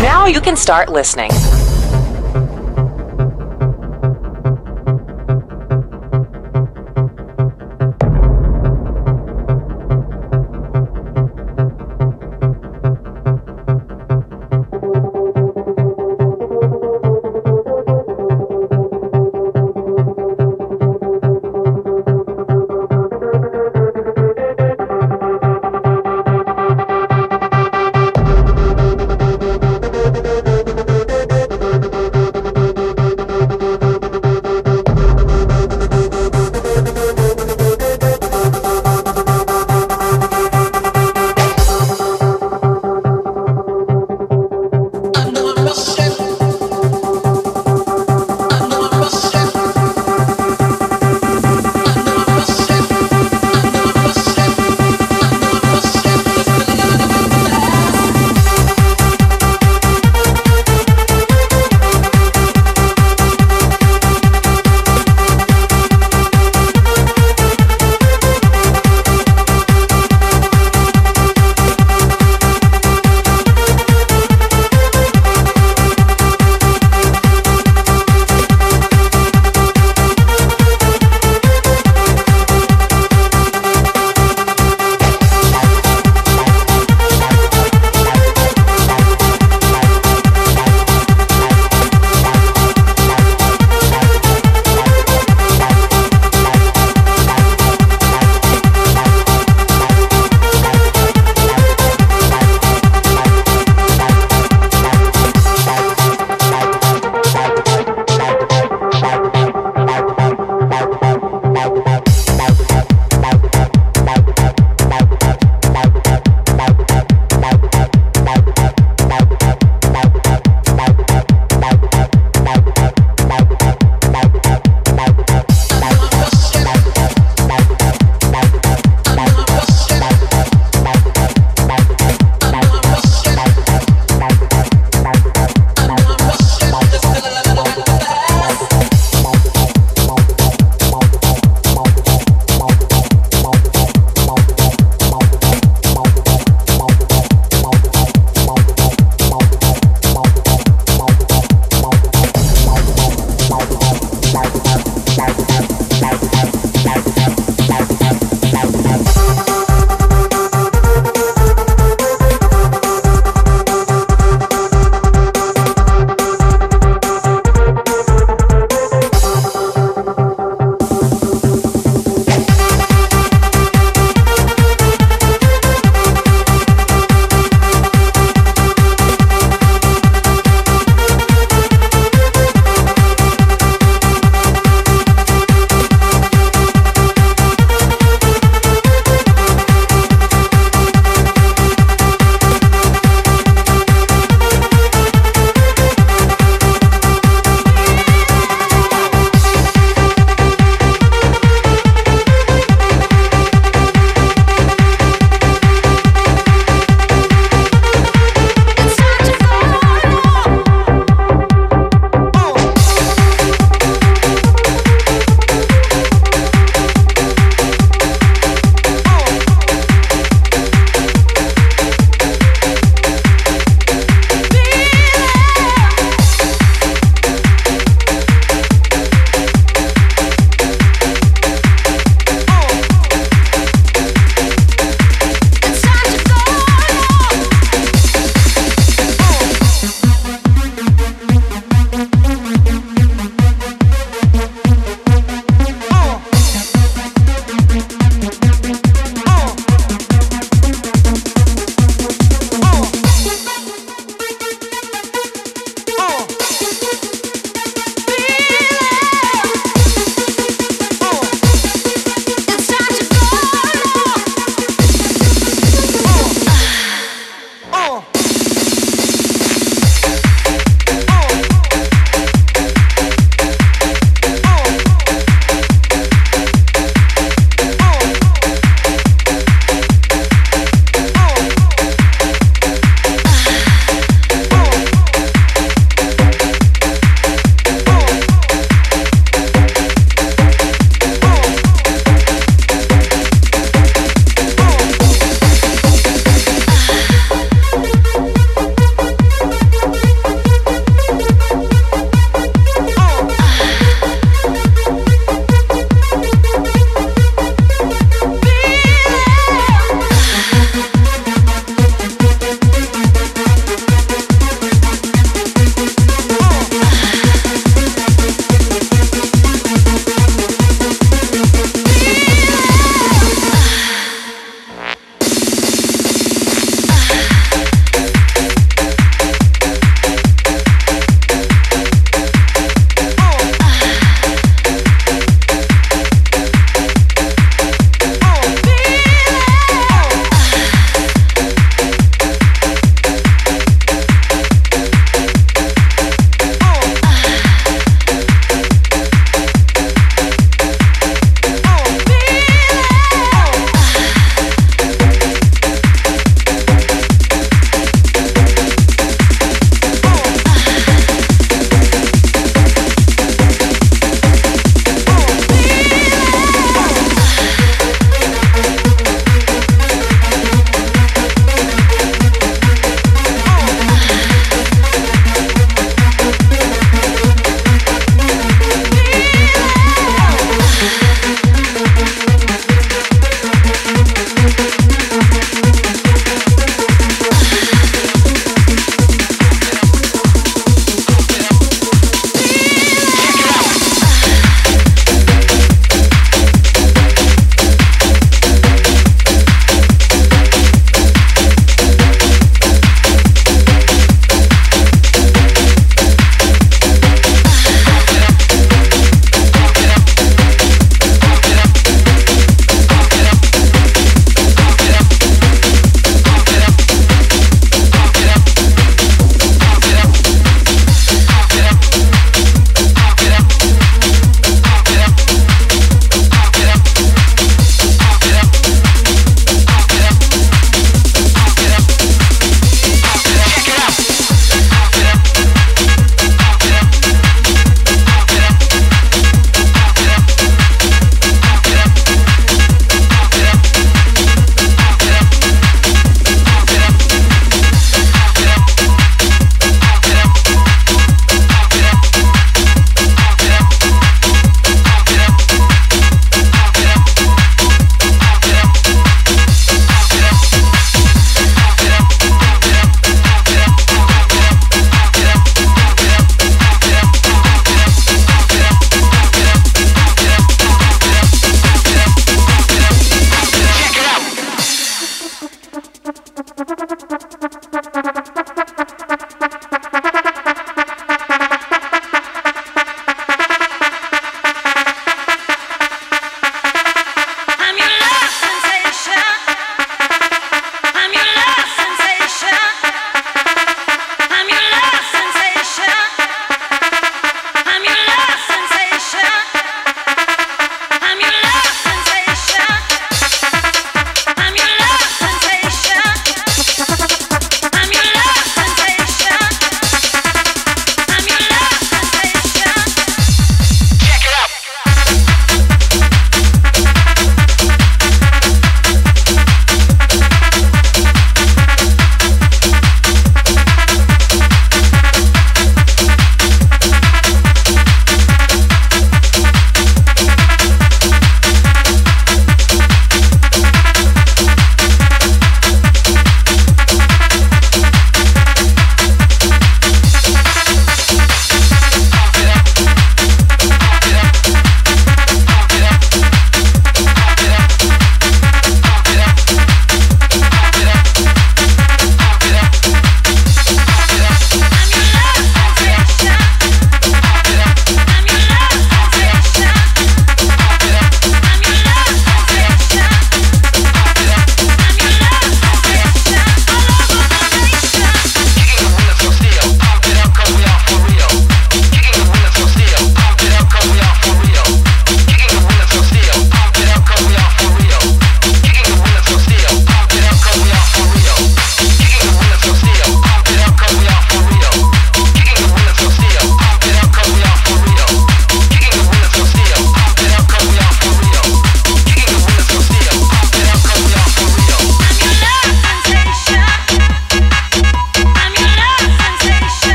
Now you can start listening.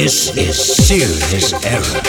This is serious error.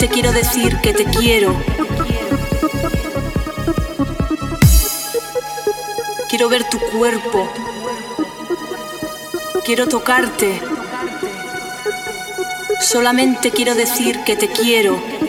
Solamente quiero decir que te quiero. Quiero ver tu cuerpo. Quiero tocarte. Solamente quiero decir que te quiero.